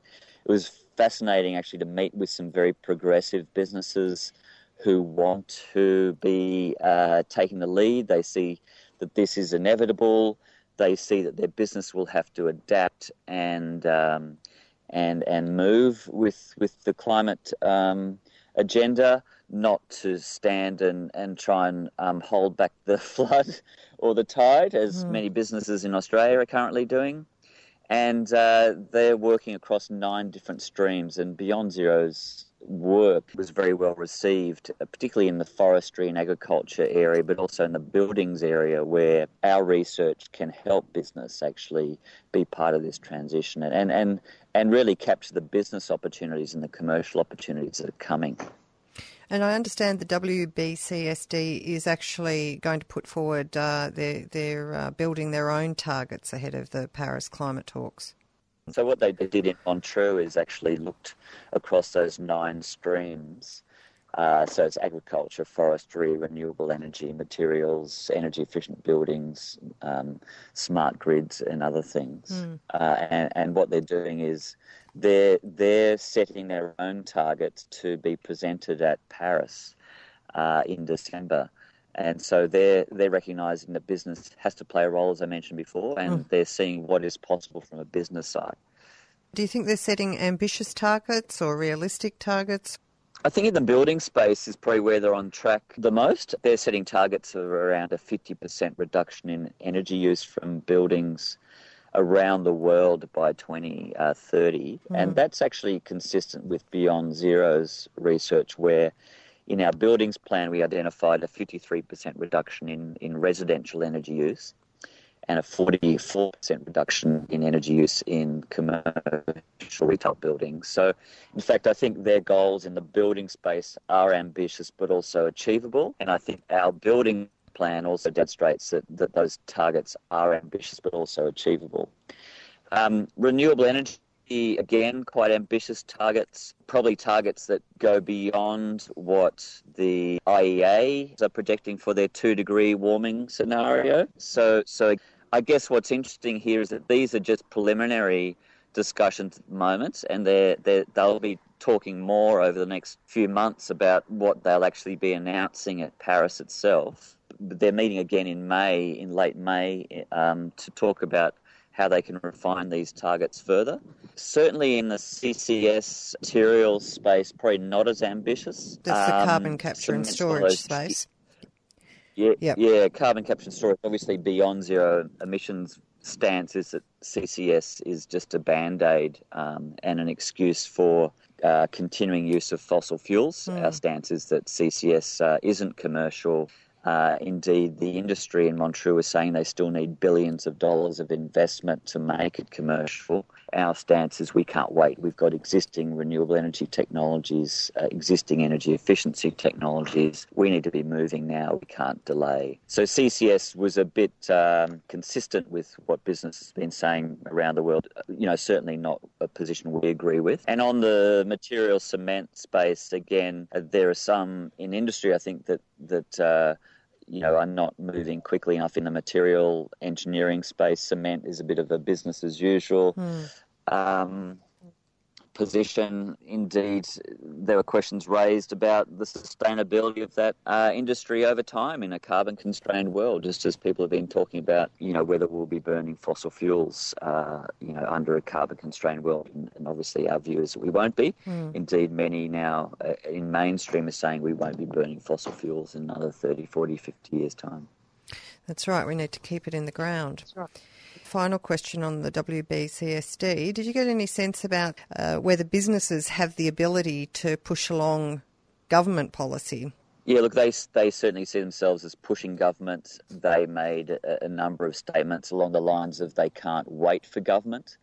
it was fascinating actually to meet with some very progressive businesses who want to be uh, taking the lead. They see that this is inevitable. They see that their business will have to adapt and um, and and move with with the climate um, agenda, not to stand and and try and um, hold back the flood or the tide, as mm. many businesses in Australia are currently doing. And uh, they're working across nine different streams, and Beyond Zero's work was very well received, uh, particularly in the forestry and agriculture area, but also in the buildings area, where our research can help business actually be part of this transition and, and, and really capture the business opportunities and the commercial opportunities that are coming. And I understand the WBCSD is actually going to put forward, uh, they're, they're uh, building their own targets ahead of the Paris climate talks. So what they did in Montreux is actually looked across those nine streams. Uh, so it's agriculture, forestry, renewable energy, materials, energy efficient buildings, um, smart grids, and other things. Mm. Uh, and, and, what they're doing is they're they're setting their own targets to be presented at Paris uh, in December. And so they're they're recognising that business has to play a role, as I mentioned before, and mm. they're seeing what is possible from a business side. Do you think they're setting ambitious targets or realistic targets? I think in the building space is probably where they're on track the most. They're setting targets of around a 50% reduction in energy use from buildings around the world by 2030. Uh, mm. And that's actually consistent with Beyond Zero's research, where in our buildings plan, we identified a 53% reduction in, in residential energy use and a 44% reduction in energy use in commercial retail buildings. So, in fact, I think their goals in the building space are ambitious but also achievable. And I think our building plan also demonstrates that, that those targets are ambitious but also achievable. Um, renewable energy again, quite ambitious targets, probably targets that go beyond what the IEA are projecting for their two degree warming scenario. So, so I guess what's interesting here is that these are just preliminary discussions at the moment, and they're, they're, they'll be talking more over the next few months about what they'll actually be announcing at Paris itself. They're meeting again in May, in late May, um, to talk about how they can refine these targets further. Certainly in the CCS materials space, probably not as ambitious. That's um, the carbon capture and storage space. Yeah, yep. yeah, carbon capture and storage. Obviously, beyond zero emissions stance is that CCS is just a band aid um, and an excuse for uh, continuing use of fossil fuels. Mm. Our stance is that CCS uh, isn't commercial uh, indeed, the industry in Montreux is saying they still need billions of dollars of investment to make it commercial. Our stance is we can't wait. We've got existing renewable energy technologies, uh, existing energy efficiency technologies. We need to be moving now. We can't delay. So CCS was a bit um, consistent with what business has been saying around the world. You know, certainly not a position we agree with. And on the material cement space, again, uh, there are some in industry, I think, that that uh, you know, are not moving quickly enough in the material engineering space. Cement is a bit of a business as usual. Mm. Um, position. Indeed, there were questions raised about the sustainability of that uh, industry over time in a carbon constrained world, just as people have been talking about, you know, whether we'll be burning fossil fuels, uh, you know, under a carbon constrained world. And, and, obviously, our view is that we won't be. Mm. Indeed, many now uh, in mainstream are saying we won't be burning fossil fuels in another 30, 40, 50 years' time. That's right. We need to keep it in the ground. That's right final question on the WBCSD. Did you get any sense about uh, whether businesses have the ability to push along government policy? Yeah, look, they they certainly see themselves as pushing government. They made a, a number of statements along the lines of they can't wait for government,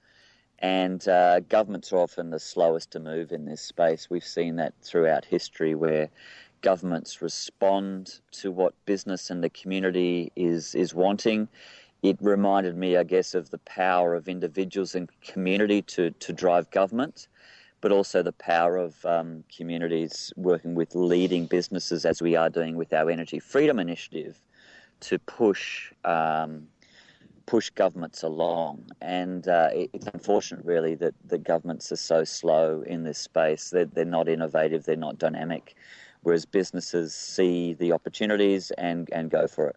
and uh, governments are often the slowest to move in this space. We've seen that throughout history, where governments respond to what business and the community is is wanting it reminded me, I guess, of the power of individuals and community to, to drive government, but also the power of um, communities working with leading businesses, as we are doing with our Energy Freedom Initiative, to push um, push governments along. And uh, it's unfortunate, really, that the governments are so slow in this space. They're, they're not innovative, they're not dynamic, whereas businesses see the opportunities and, and go for it.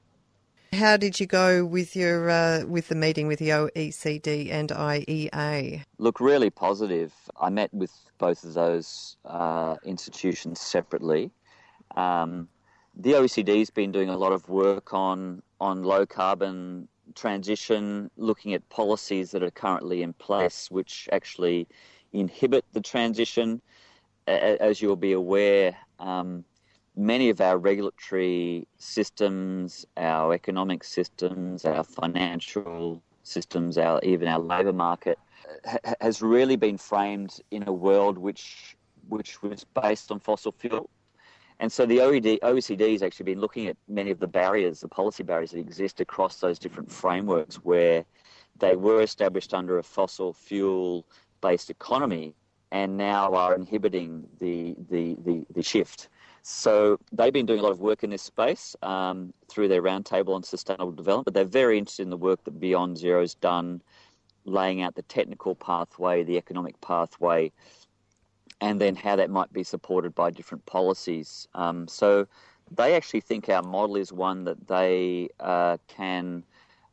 How did you go with your uh, with the meeting with the OECD and IEA? Look, really positive. I met with both of those uh, institutions separately. Um, the OECD's been doing a lot of work on on low carbon transition, looking at policies that are currently in place, which actually inhibit the transition. As you'll be aware, um, many of our regulatory systems, our economic systems, our financial systems, our even our labour market ha- has really been framed in a world which which was based on fossil fuel. And so the OECD, OECD has actually been looking at many of the barriers, the policy barriers that exist across those different frameworks where they were established under a fossil fuel based economy and now are inhibiting the, the, the, the shift. So they've been doing a lot of work in this space um, through their roundtable on sustainable development, but they're very interested in the work that Beyond Zero's done, laying out the technical pathway, the economic pathway, and then how that might be supported by different policies. Um, so they actually think our model is one that they uh, can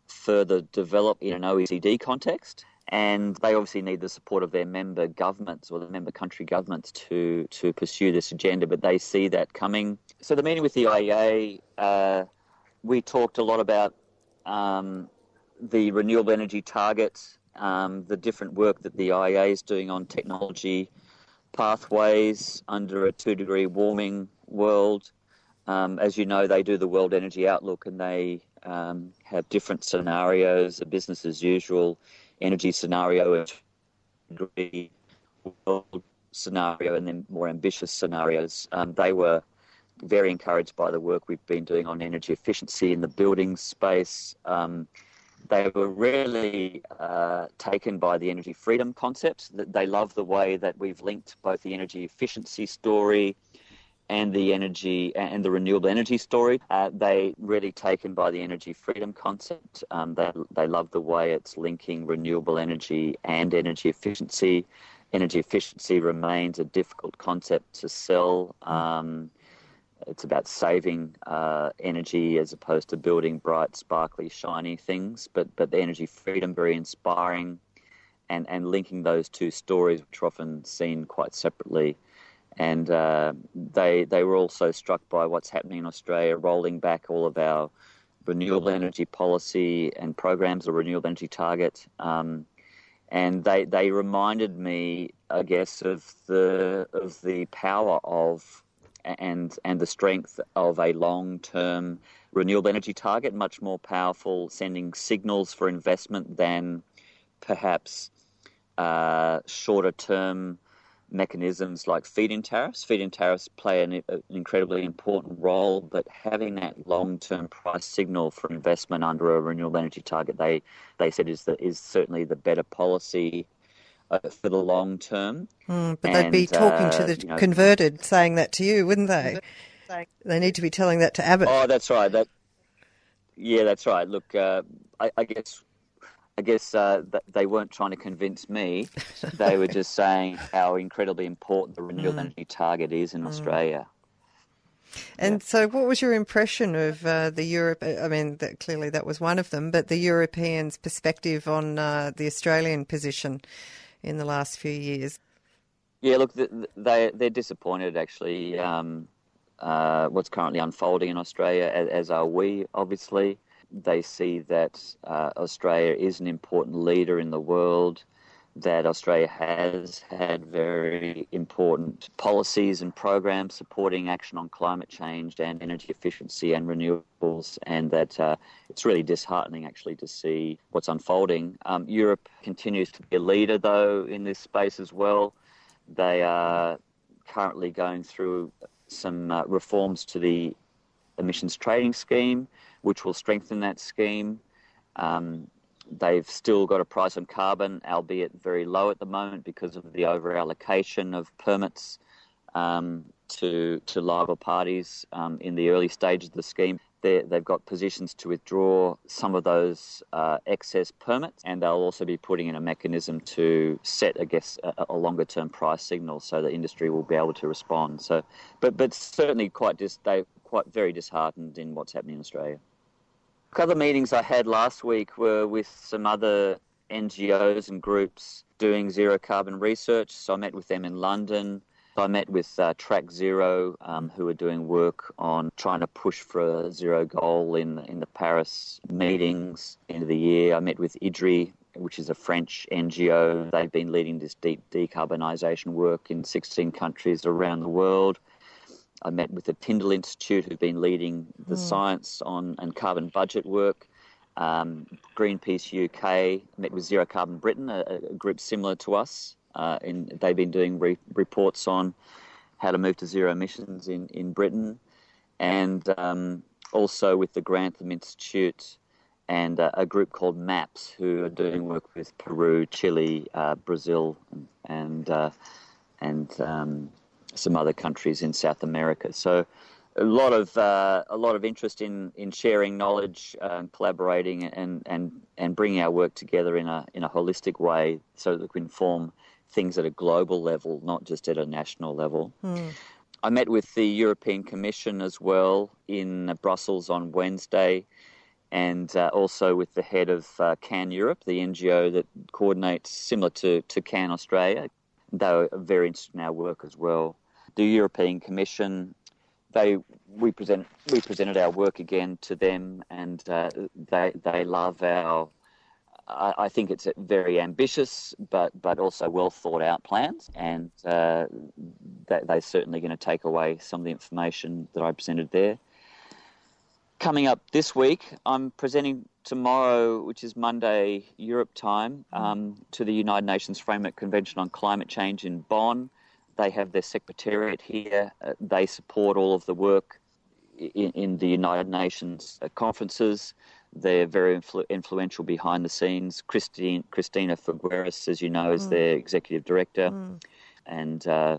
further develop in an OECD context. And they obviously need the support of their member governments or the member country governments to, to pursue this agenda, but they see that coming. So, the meeting with the IEA, uh, we talked a lot about um, the renewable energy targets, um, the different work that the IEA is doing on technology pathways under a two degree warming world. Um, as you know, they do the World Energy Outlook and they um, have different scenarios, a business as usual energy scenario, a world scenario, and then more ambitious scenarios. Um, they were very encouraged by the work we've been doing on energy efficiency in the building space. Um, they were really uh, taken by the energy freedom concept. They love the way that we've linked both the energy efficiency story and the energy and the renewable energy story. Uh, they really taken by the energy freedom concept. Um, they they love the way it's linking renewable energy and energy efficiency. Energy efficiency remains a difficult concept to sell. Um, it's about saving uh, energy as opposed to building bright, sparkly, shiny things. But but the energy freedom very inspiring, and and linking those two stories, which are often seen quite separately. And uh, they they were also struck by what's happening in Australia, rolling back all of our renewable energy policy and programs, or renewable energy target. Um, and they they reminded me, I guess, of the of the power of and and the strength of a long-term renewable energy target, much more powerful, sending signals for investment than perhaps uh, shorter-term mechanisms like feed-in tariffs. Feed-in tariffs play an, an, incredibly important role, but having that long-term price signal for investment under a renewable energy target, they they said is the, is certainly the better policy uh, for the long term. Mm, but and, they'd be talking uh, to the you know, converted, saying that to you, wouldn't they? They need to be telling that to Abbott. Oh, that's right. That, yeah, that's right. Look, uh, I, I, guess. I guess uh, they weren't trying to convince me. They were just saying how incredibly important the renewable mm. energy target is in mm. Australia. And yeah. so, what was your impression of uh, the Europe? I mean, that, clearly that was one of them, but the Europeans' perspective on uh, the Australian position in the last few years? Yeah, look, they they're disappointed actually. Um, uh, what's currently unfolding in Australia, as, as, are we, obviously. They see that uh, Australia is an important leader in the world that Australia has had very important policies and programs supporting action on climate change and energy efficiency and renewables, and that uh, it's really disheartening actually to see what's unfolding. Um, Europe continues to be a leader, though, in this space as well. They are currently going through some uh, reforms to the emissions trading scheme, which will strengthen that scheme. Um, They've still got a price on carbon, albeit very low at the moment because of the over allocation of permits um, to to Labor parties um, in the early stages of the scheme. They have got positions to withdraw some of those uh, excess permits, and they'll also be putting in a mechanism to set, I guess, a, a longer term price signal so the industry will be able to respond. So, but but certainly quite dis- they quite very disheartened in what's happening in Australia. Other meetings I had last week were with some other NGOs and groups doing zero carbon research. So I met with them in London. I met with uh, Track Zero, um, who are doing work on trying to push for a zero goal in in the Paris meetings end of the year. I met with IDDRI, which is a French NGO. They've been leading this deep decarbonisation work in 16 countries around the world. I met with the Tyndall Institute, who've been leading the mm. science on and carbon budget work. Um, Greenpeace UK met with Zero Carbon Britain, a, a group similar to us. Uh, and they've been doing re- reports on how to move to zero emissions in, in Britain. And um, also with the Grantham Institute and uh, a group called MAPS, who are doing work with Peru, Chile, uh, Brazil, and uh, and um, some other countries in South America. So a lot of uh, a lot of interest in, in sharing knowledge, uh, and collaborating, and, and and bringing our work together in a in a holistic way, so that we can form things at a global level, not just at a national level. Mm. I met with the European Commission as well in Brussels on Wednesday, and uh, also with the head of uh, CAN Europe, the NGO that coordinates similar to to CAN Australia. They were very interested in our work as well the European Commission, they we present we presented our work again to them, and uh, they they love our. I, I, think it's very ambitious, but but also well thought out plans, and uh, they, they're certainly going to take away some of the information that I presented there. Coming up this week, I'm presenting tomorrow, which is Monday Europe time, um, to the United Nations Framework Convention on Climate Change in Bonn. They have their secretariat here. Uh, they support all of the work in, in the United Nations uh, conferences. They're very influ- influential behind the scenes. Christine, Christina Figueres, as you know, is mm. their executive director, mm. and uh,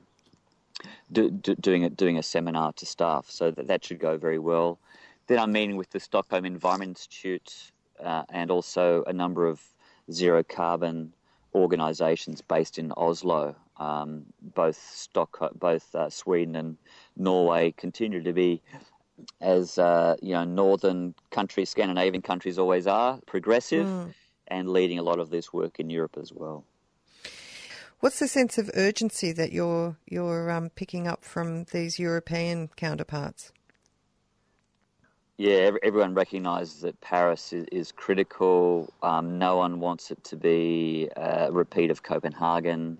do, do, doing a, doing a seminar to staff. So that, that should go very well. Then I'm meeting with the Stockholm Environment Institute uh, and also a number of zero carbon organisations based in Oslo. Um, both Stock, both uh, Sweden and Norway continue to be, as uh, you know, northern countries, Scandinavian countries always are, progressive, mm. and leading a lot of this work in Europe as well. What's the sense of urgency that you're you're um, picking up from these European counterparts? Yeah, everyone recognises that Paris is, is critical. Um, no one wants it to be a repeat of Copenhagen.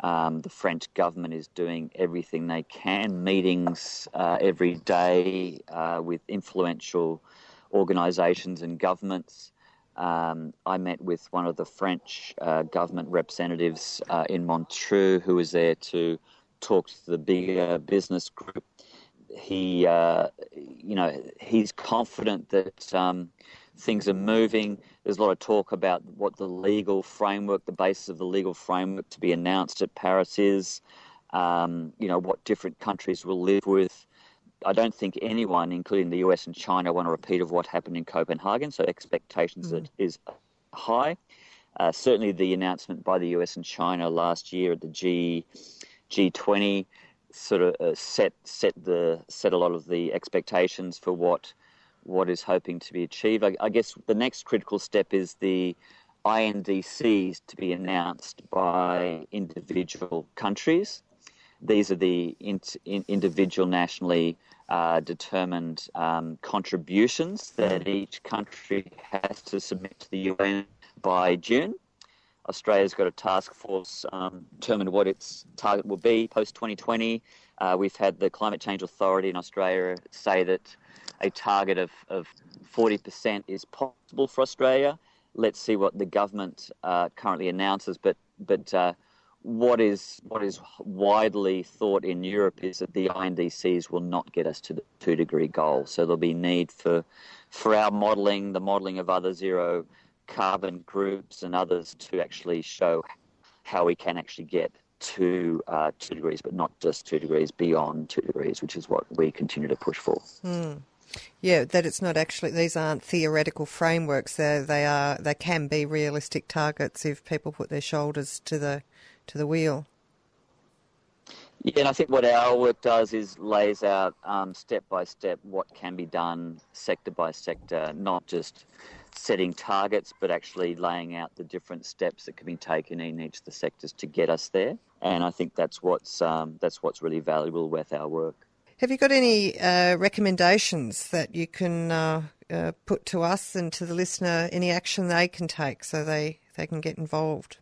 Um, the French government is doing everything they can, meetings uh, every day uh, with influential organisations and governments. Um, I met with one of the French uh, government representatives uh, in Montreux who was there to talk to the bigger business group. He, uh, you know, he's confident that um, things are moving. There's a lot of talk about what the legal framework, the basis of the legal framework to be announced at Paris is. Um, you know what different countries will live with. I don't think anyone, including the US and China, want a repeat of what happened in Copenhagen. So expectations mm. is high. Uh, certainly, the announcement by the US and China last year at the G G20 sort of uh, set set the set a lot of the expectations for what what is hoping to be achieved. I, I guess the next critical step is the INDCs to be announced by individual countries. These are the in, in, individual nationally uh, determined um, contributions that each country has to submit to the UN by June. Australia's got a task force um, determined what its target will be post 2020. Uh, we've had the Climate Change Authority in Australia say that a target of, of 40% is possible for Australia. Let's see what the government uh, currently announces. But, but uh, what, is, what is widely thought in Europe is that the INDCs will not get us to the two degree goal. So there'll be need for, for our modelling, the modelling of other zero carbon groups and others to actually show how we can actually get to uh, two degrees, but not just two degrees, beyond two degrees, which is what we continue to push for. Mm. Yeah, that it's not actually these aren't theoretical frameworks. They they are they can be realistic targets if people put their shoulders to the to the wheel. Yeah, and I think what our work does is lays out um, step by step what can be done sector by sector, not just setting targets, but actually laying out the different steps that can be taken in each of the sectors to get us there. And I think that's what's um, that's what's really valuable with our work. Have you got any uh, recommendations that you can uh, uh, put to us and to the listener? Any action they can take so they, they can get involved?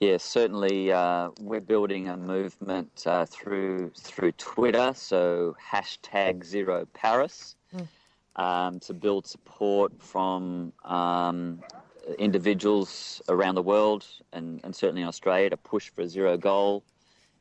Yes, certainly. Uh, we're building a movement uh, through through Twitter, so hashtag Zero Paris. Um, to build support from um, individuals around the world and, and certainly in Australia to push for a zero goal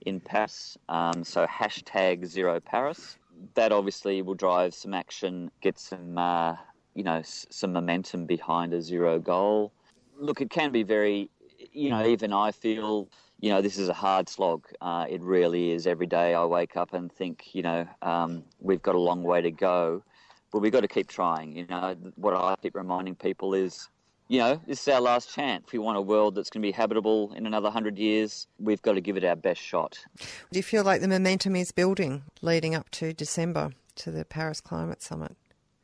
in Paris. Um, so hashtag Zero Paris. That obviously will drive some action, get some uh, you know s- some momentum behind a zero goal. Look, it can be very, you know, even I feel, you know, this is a hard slog. Uh, it really is. Every day I wake up and think, you know, um, we've got a long way to go, but we've got to keep trying. You know, what I keep reminding people is you know, this is our last chance. If we want a world that's going to be habitable in another hundred years, we've got to give it our best shot. Do you feel like the momentum is building leading up to December to the Paris Climate Summit?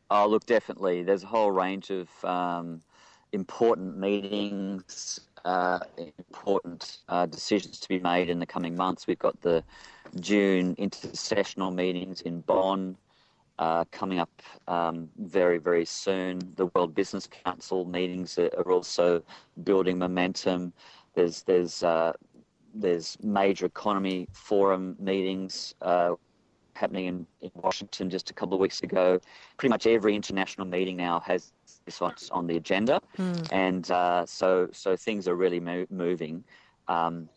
Oh, look, definitely. There's a whole range of um, important meetings, uh, important uh, decisions to be made in the coming months. We've got the June intersessional meetings in Bonn uh, coming up um, very, very soon. The World Business Council meetings are also building momentum. There's there's uh, there's major economy forum meetings uh, happening in, in, Washington just a couple of weeks ago. Pretty much every international meeting now has this on the agenda, mm. and uh, so so things are really mo- moving. Um,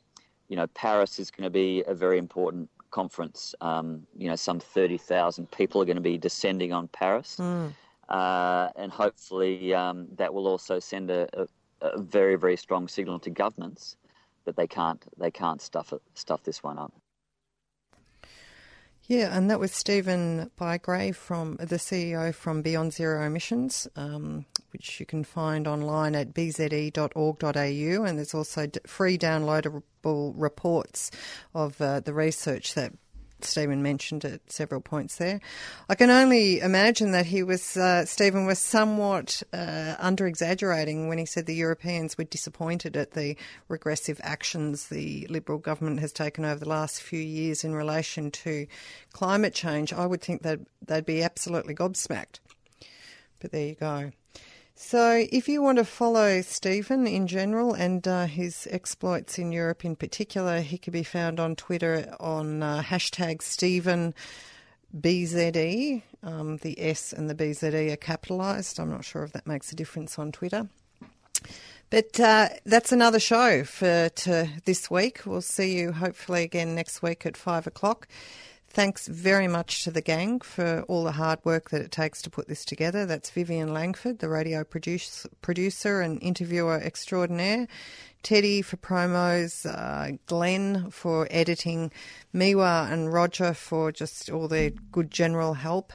you know, Paris is going to be a very important conference. Um, you know, some 30,000 people are going to be descending on Paris. Mm. Uh, and hopefully um, that will also send a, a, a, very, very strong signal to governments that they can't, they can't stuff, it, stuff this one up. Yeah, and that was Stephen Bygrave from the CEO from Beyond Zero Emissions, um, which you can find online at bze.org.au, and there's also free downloadable reports of uh, the research that Stephen mentioned at several points there. I can only imagine that he was, uh, Stephen was somewhat uh, under exaggerating when he said the Europeans were disappointed at the regressive actions the Liberal government has taken over the last few years in relation to climate change. I would think that they'd be absolutely gobsmacked. But there you go. So, if you want to follow Stephen in general and uh, his exploits in Europe in particular, he can be found on Twitter on uh, hashtag Stephen BZE. Um, the S and the BZE are capitalised. I'm not sure if that makes a difference on Twitter. But uh, that's another show for to this week. We'll see you hopefully again next week at five o'clock. Thanks very much to the gang for all the hard work that it takes to put this together. That's Vivian Langford, the radio produce, producer and interviewer extraordinaire. Teddy for promos, uh, Glenn for editing, Miwa and Roger for just all their good general help.